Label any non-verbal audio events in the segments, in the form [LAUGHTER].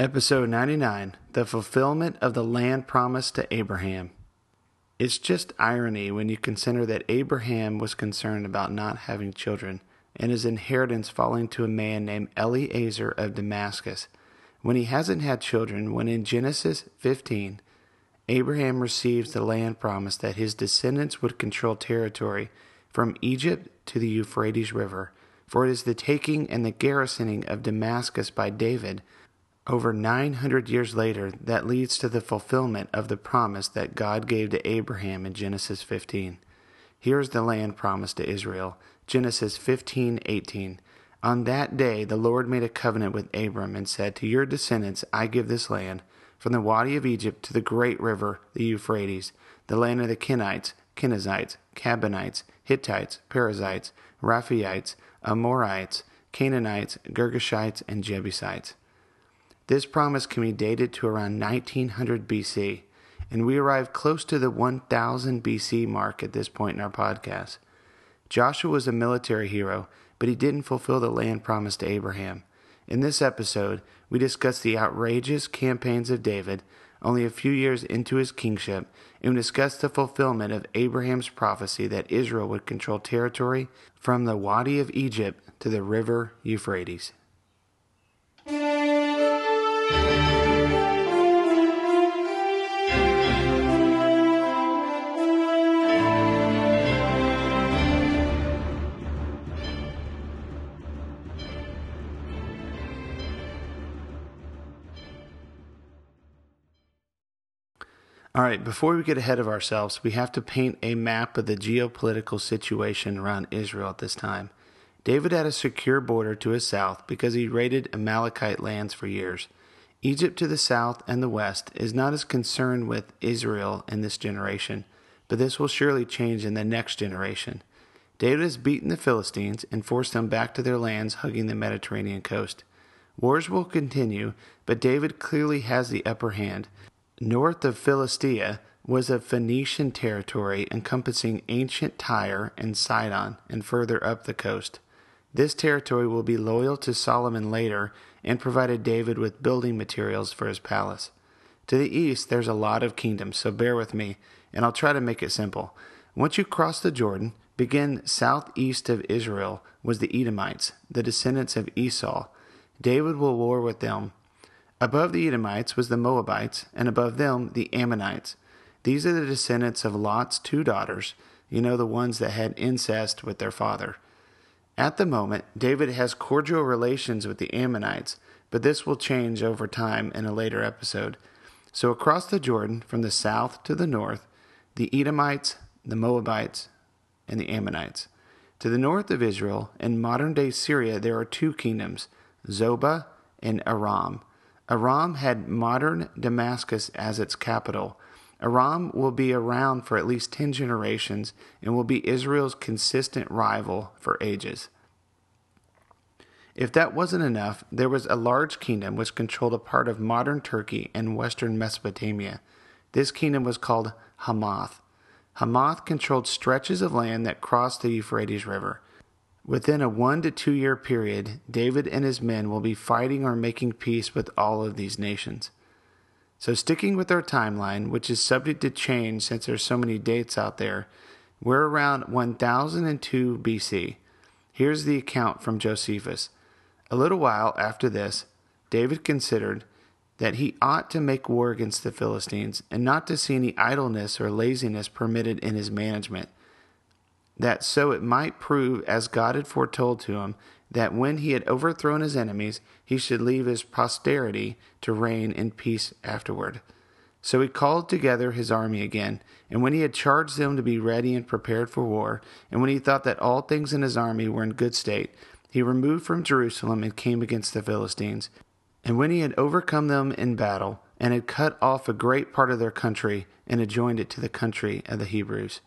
Episode 99 The Fulfillment of the Land Promised to Abraham. It's just irony when you consider that Abraham was concerned about not having children and his inheritance falling to a man named Eliezer of Damascus when he hasn't had children, when in Genesis 15, Abraham receives the land promise that his descendants would control territory from Egypt to the Euphrates River, for it is the taking and the garrisoning of Damascus by David over 900 years later that leads to the fulfillment of the promise that God gave to Abraham in Genesis 15. Here is the land promised to Israel. Genesis 15:18. On that day the Lord made a covenant with Abram and said, "To your descendants I give this land, from the Wadi of Egypt to the great river, the Euphrates, the land of the Kenites, Kenizzites, Kadmonites, Hittites, Perizzites, Rephaites, Amorites, Canaanites, Girgashites, and Jebusites." This promise can be dated to around 1900 BC, and we arrive close to the 1000 BC mark at this point in our podcast. Joshua was a military hero, but he didn't fulfill the land promised to Abraham. In this episode, we discuss the outrageous campaigns of David only a few years into his kingship, and we discuss the fulfillment of Abraham's prophecy that Israel would control territory from the Wadi of Egypt to the river Euphrates. All right, before we get ahead of ourselves, we have to paint a map of the geopolitical situation around Israel at this time. David had a secure border to his south because he raided Amalekite lands for years. Egypt to the south and the west is not as concerned with Israel in this generation, but this will surely change in the next generation. David has beaten the Philistines and forced them back to their lands hugging the Mediterranean coast. Wars will continue, but David clearly has the upper hand North of Philistia was a Phoenician territory encompassing ancient Tyre and Sidon and further up the coast. This territory will be loyal to Solomon later and provided David with building materials for his palace. To the east, there's a lot of kingdoms, so bear with me, and I'll try to make it simple. Once you cross the Jordan, begin southeast of Israel was the Edomites, the descendants of Esau. David will war with them Above the Edomites was the Moabites, and above them the Ammonites. These are the descendants of Lot's two daughters, you know, the ones that had incest with their father. At the moment, David has cordial relations with the Ammonites, but this will change over time in a later episode. So, across the Jordan, from the south to the north, the Edomites, the Moabites, and the Ammonites. To the north of Israel, in modern day Syria, there are two kingdoms, Zobah and Aram. Aram had modern Damascus as its capital. Aram will be around for at least 10 generations and will be Israel's consistent rival for ages. If that wasn't enough, there was a large kingdom which controlled a part of modern Turkey and western Mesopotamia. This kingdom was called Hamath. Hamath controlled stretches of land that crossed the Euphrates River. Within a one to two year period, David and his men will be fighting or making peace with all of these nations. So, sticking with our timeline, which is subject to change since there's so many dates out there, we're around 1002 BC. Here's the account from Josephus. A little while after this, David considered that he ought to make war against the Philistines and not to see any idleness or laziness permitted in his management that so it might prove, as God had foretold to him, that when he had overthrown his enemies, he should leave his posterity to reign in peace afterward. So he called together his army again, and when he had charged them to be ready and prepared for war, and when he thought that all things in his army were in good state, he removed from Jerusalem and came against the Philistines. And when he had overcome them in battle, and had cut off a great part of their country, and had joined it to the country of the Hebrews.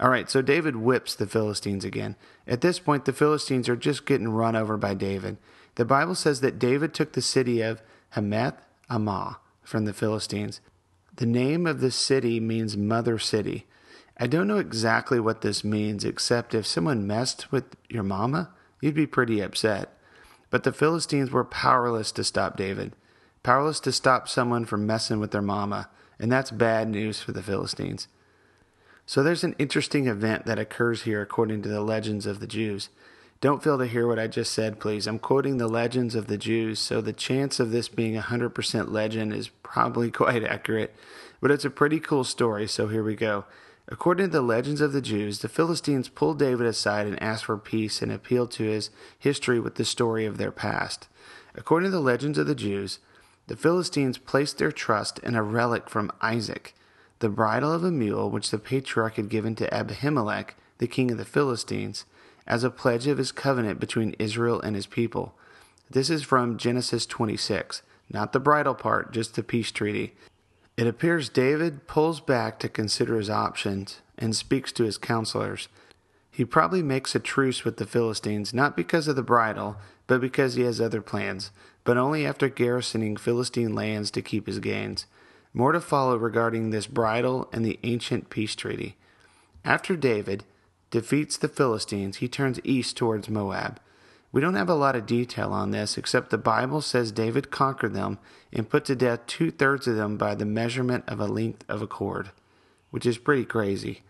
All right, so David whips the Philistines again. At this point, the Philistines are just getting run over by David. The Bible says that David took the city of Metheg Ammah from the Philistines. The name of the city means mother city. I don't know exactly what this means, except if someone messed with your mama, you'd be pretty upset. But the Philistines were powerless to stop David, powerless to stop someone from messing with their mama, and that's bad news for the Philistines. So there's an interesting event that occurs here according to the legends of the Jews. Don't fail to hear what I just said, please. I'm quoting the legends of the Jews, so the chance of this being 100% legend is probably [LAUGHS] quite accurate, but it's a pretty cool story, so here we go. According to the legends of the Jews, the Philistines pulled David aside and asked for peace and appealed to his history with the story of their past. According to the legends of the Jews, the Philistines placed their trust in a relic from Isaac the bridle of a mule which the patriarch had given to Abimelech, the king of the Philistines, as a pledge of his covenant between Israel and his people. This is from Genesis 26, not the bridle part, just the peace treaty. It appears David pulls back to consider his options and speaks to his counselors. He probably makes a truce with the Philistines, not because of the bridle, but because he has other plans, but only after garrisoning Philistine lands to keep his gains. More to follow regarding this bridle and the ancient peace treaty. After David defeats the Philistines, he turns east towards Moab. We don't have a lot of detail on this, except the Bible says David conquered them and put to death two thirds of them by the measurement of a length of a cord, which is pretty crazy.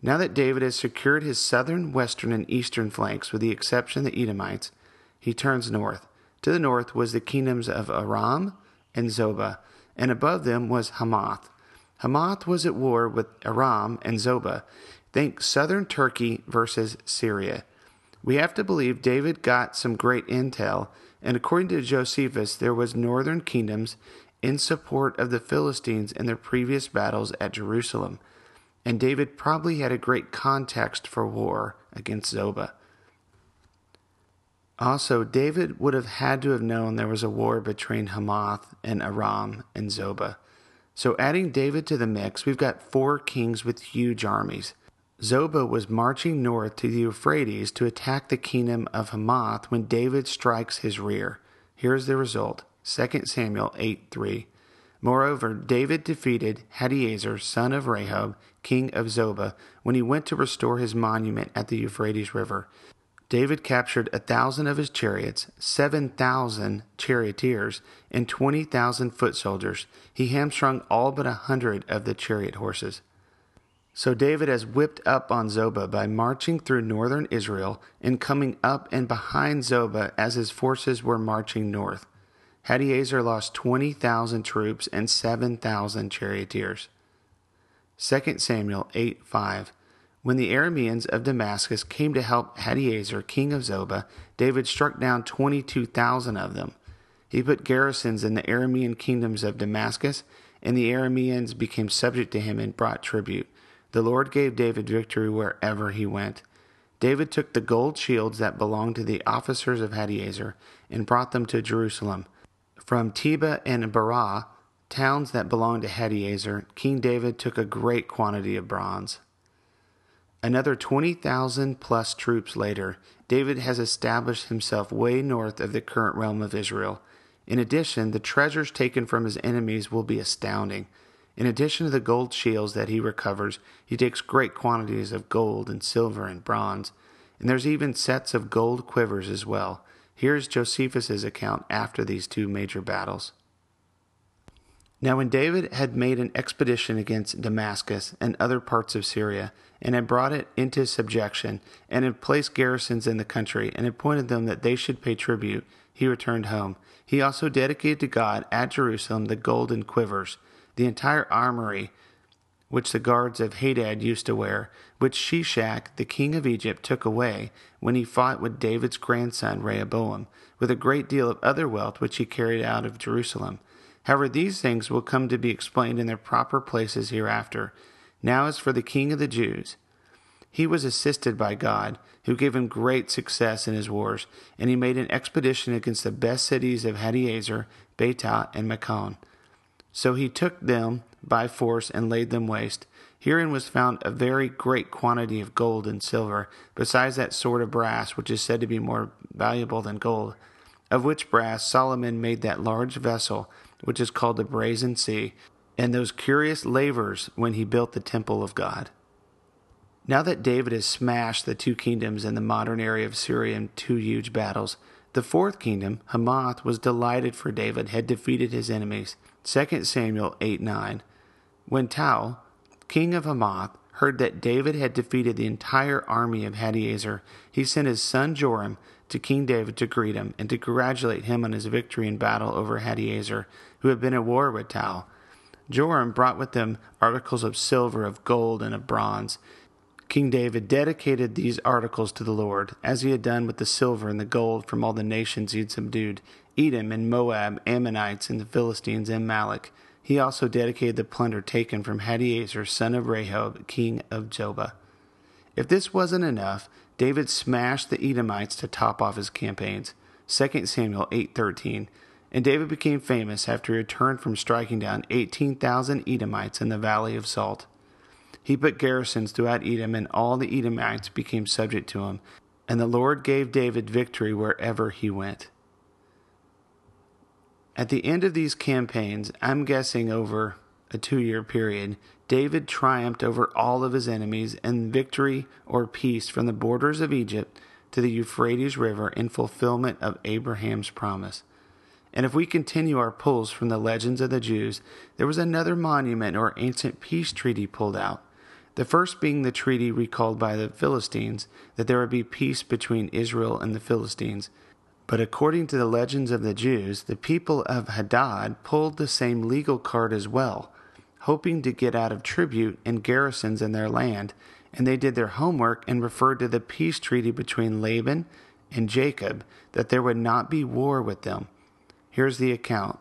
Now that David has secured his southern, western, and eastern flanks, with the exception of the Edomites, he turns north. To the north was the kingdoms of Aram and Zobah, and above them was Hamath. Hamath was at war with Aram and Zobah. Think southern Turkey versus Syria. We have to believe David got some great intel, and according to Josephus, there was northern kingdoms in support of the Philistines in their previous battles at Jerusalem, and David probably had a great context for war against Zobah. Also, David would have had to have known there was a war between Hamath and Aram and Zobah. So, adding David to the mix, we've got four kings with huge armies. Zobah was marching north to the Euphrates to attack the kingdom of Hamath when David strikes his rear. Here's the result 2 Samuel 8 3. Moreover, David defeated Hadadezer, son of Rehob, king of Zobah, when he went to restore his monument at the Euphrates River. David captured a thousand of his chariots, seven thousand charioteers, and twenty thousand foot soldiers. He hamstrung all but a hundred of the chariot horses. So David has whipped up on Zobah by marching through northern Israel and coming up and behind Zobah as his forces were marching north. Hadadezer lost 20,000 troops and 7,000 charioteers. 2 Samuel 8 5. When the Arameans of Damascus came to help Hadadezer, king of Zobah, David struck down 22,000 of them. He put garrisons in the Aramean kingdoms of Damascus, and the Arameans became subject to him and brought tribute. The Lord gave David victory wherever he went. David took the gold shields that belonged to the officers of Hadadezer and brought them to Jerusalem. From Tebah and Barah, towns that belonged to Hadadezer, King David took a great quantity of bronze. Another 20,000 plus troops later, David has established himself way north of the current realm of Israel. In addition, the treasures taken from his enemies will be astounding. In addition to the gold shields that he recovers, he takes great quantities of gold and silver and bronze, and there's even sets of gold quivers as well. Here's Josephus's account after these two major battles. Now, when David had made an expedition against Damascus and other parts of Syria, and had brought it into subjection, and had placed garrisons in the country, and appointed them that they should pay tribute, he returned home. He also dedicated to God at Jerusalem the golden quivers, the entire armory which the guards of Hadad used to wear, which Shishak, the king of Egypt, took away when he fought with David's grandson Rehoboam, with a great deal of other wealth which he carried out of Jerusalem. However, these things will come to be explained in their proper places hereafter. Now, as for the king of the Jews, He was assisted by God, who gave him great success in his wars, and he made an expedition against the best cities of Hadadezer, Betah, and Machon. So he took them by force and laid them waste. Herein was found a very great quantity of gold and silver, besides that sort of brass which is said to be more valuable than gold, of which brass Solomon made that large vessel which is called the Brazen Sea, and those curious lavers when he built the temple of God. Now that David has smashed the two kingdoms in the modern area of Syria in two huge battles, the fourth kingdom, Hamath, was delighted for David had defeated his enemies. 2 Samuel 8 9. When Tou, king of Hamath, heard that David had defeated the entire army of Hadadezer, he sent his son Joram to King David to greet him and to congratulate him on his victory in battle over Hadadezer, who had been at war with Tou. Joram brought with him articles of silver, of gold, and of bronze. King David dedicated these articles to the Lord, as he had done with the silver and the gold from all the nations he had subdued Edom and Moab, Ammonites, and the Philistines, and Amalek. He also dedicated the plunder taken from Hadadezer, son of Rehob, king of Zobah. If this wasn't enough, David smashed the Edomites to top off his campaigns. 2 Samuel 8:13. And David became famous after he returned from striking down 18,000 Edomites in the valley of Salt. He put garrisons throughout Edom, and all the Edomites became subject to him. And the Lord gave David victory wherever he went. At the end of these campaigns, I'm guessing over a two year period, David triumphed over all of his enemies, and victory or peace from the borders of Egypt to the Euphrates River in fulfillment of Abraham's promise. And if we continue our pulls from the legends of the Jews, there was another monument or ancient peace treaty pulled out. The first being the treaty recalled by the Philistines that there would be peace between Israel and the Philistines. But according to the legends of the Jews, the people of Hadad pulled the same legal card as well, hoping to get out of tribute and garrisons in their land, and they did their homework and referred to the peace treaty between Laban and Jacob that there would not be war with them. Here's the account.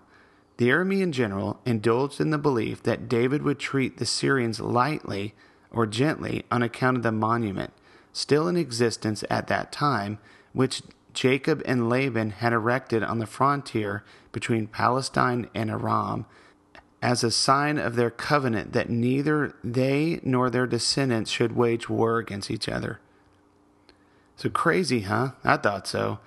The Aramean general indulged in the belief that David would treat the Syrians lightly or gently on account of the monument, still in existence at that time, which Jacob and Laban had erected on the frontier between Palestine and Aram as a sign of their covenant that neither they nor their descendants should wage war against each other. So crazy, huh? I thought so.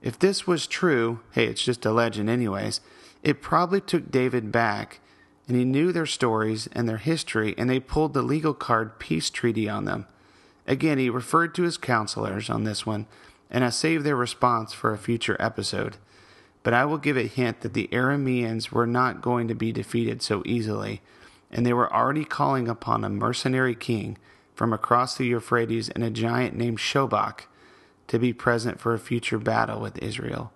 If this was true, hey, it's just a legend, anyways, it probably took David back, and he knew their stories and their history, and they pulled the legal card peace treaty on them. Again, he referred to his counselors on this one and I saved their response for a future episode. But I will give a hint that the Arameans were not going to be defeated so easily, and they were already calling upon a mercenary king from across the Euphrates and a giant named Shobach to be present for a future battle with Israel.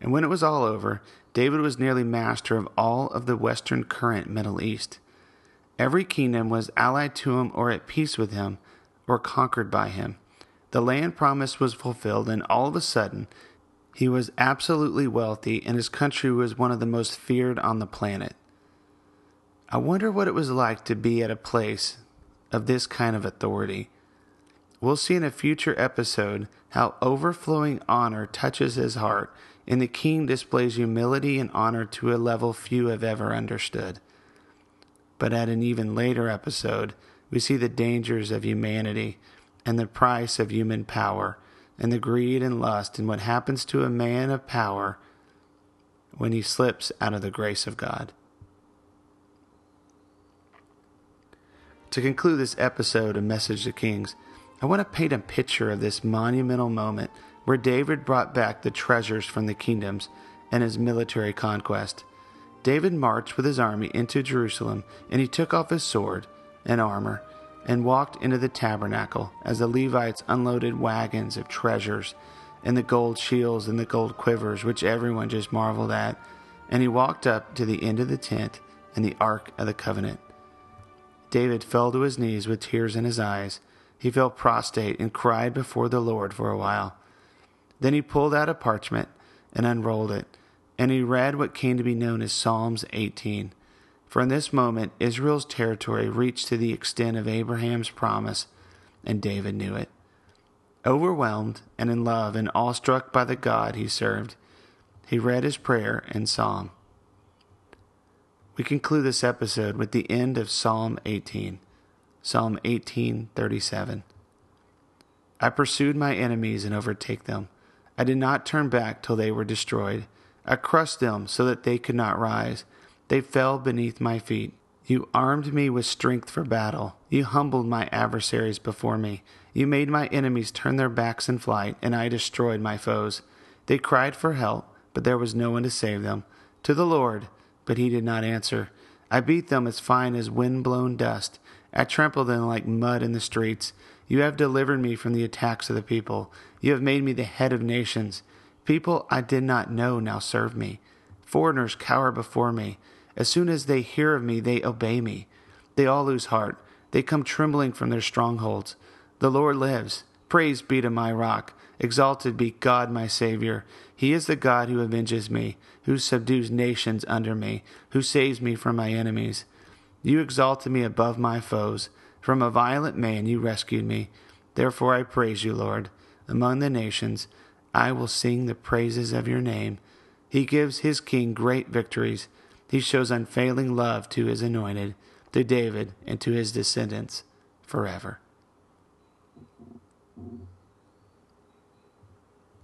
And when it was all over, David was nearly master of all of the western current Middle East. Every kingdom was allied to him or at peace with him or conquered by him. The land promise was fulfilled, and all of a sudden, he was absolutely wealthy, and his country was one of the most feared on the planet. I wonder what it was like to be at a place of this kind of authority. We'll see in a future episode how overflowing honor touches his heart, and the king displays humility and honor to a level few have ever understood. But at an even later episode, we see the dangers of humanity and the price of human power, and the greed and lust, and what happens to a man of power when he slips out of the grace of God. To conclude this episode of Message to Kings, I want to paint a picture of this monumental moment where David brought back the treasures from the kingdoms and his military conquest. David marched with his army into Jerusalem, and he took off his sword and armor and walked into the tabernacle as the Levites unloaded wagons of treasures and the gold shields and the gold quivers, which everyone just marveled at. And he walked up to the end of the tent and the ark of the covenant. David fell to his knees with tears in his eyes. He fell prostrate and cried before the Lord for a while. Then he pulled out a parchment and unrolled it, and he read what came to be known as Psalms 18. For in this moment, Israel's territory reached to the extent of Abraham's promise, and David knew it. Overwhelmed and in love and awestruck by the God he served, he read his prayer and psalm. We conclude this episode with the end of Psalm 18, Psalm 18:37. I pursued my enemies and overtake them. I did not turn back till they were destroyed. I crushed them so that they could not rise. They fell beneath my feet. You armed me with strength for battle. You humbled my adversaries before me. You made my enemies turn their backs in flight, and I destroyed my foes. They cried for help, but there was no one to save them. To the Lord, but he did not answer. I beat them as fine as wind blown dust. I trampled them like mud in the streets. You have delivered me from the attacks of the people. You have made me the head of nations. People I did not know now serve me. Foreigners cower before me. As soon as they hear of me, they obey me. They all lose heart. They come trembling from their strongholds. The Lord lives. Praise be to my rock. Exalted be God my Savior. He is the God who avenges me, who subdues nations under me, who saves me from my enemies. You exalted me above my foes. From a violent man you rescued me. Therefore I praise you, Lord. Among the nations, I will sing the praises of your name. He gives his king great victories. He shows unfailing love to his anointed, to David and to his descendants forever.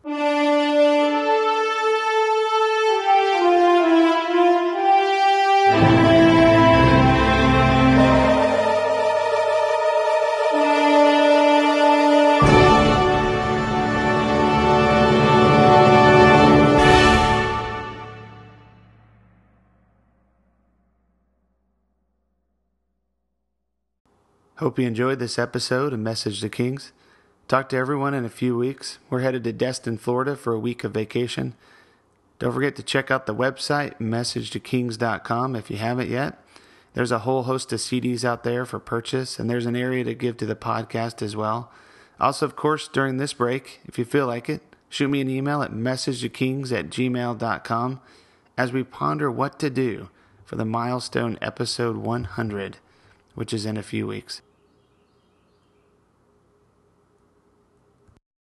[LAUGHS] Hope you enjoyed this episode of Message to Kings. Talk to everyone in a few weeks. We're headed to Destin, Florida for a week of vacation. Don't forget to check out the website, messagetokings.com, if you haven't yet. There's a whole host of CDs out there for purchase, and there's an area to give to the podcast as well. Also, of course, during this break, if you feel like it, shoot me an email at messagetokings at gmail.com as we ponder what to do for the milestone episode 100, which is in a few weeks.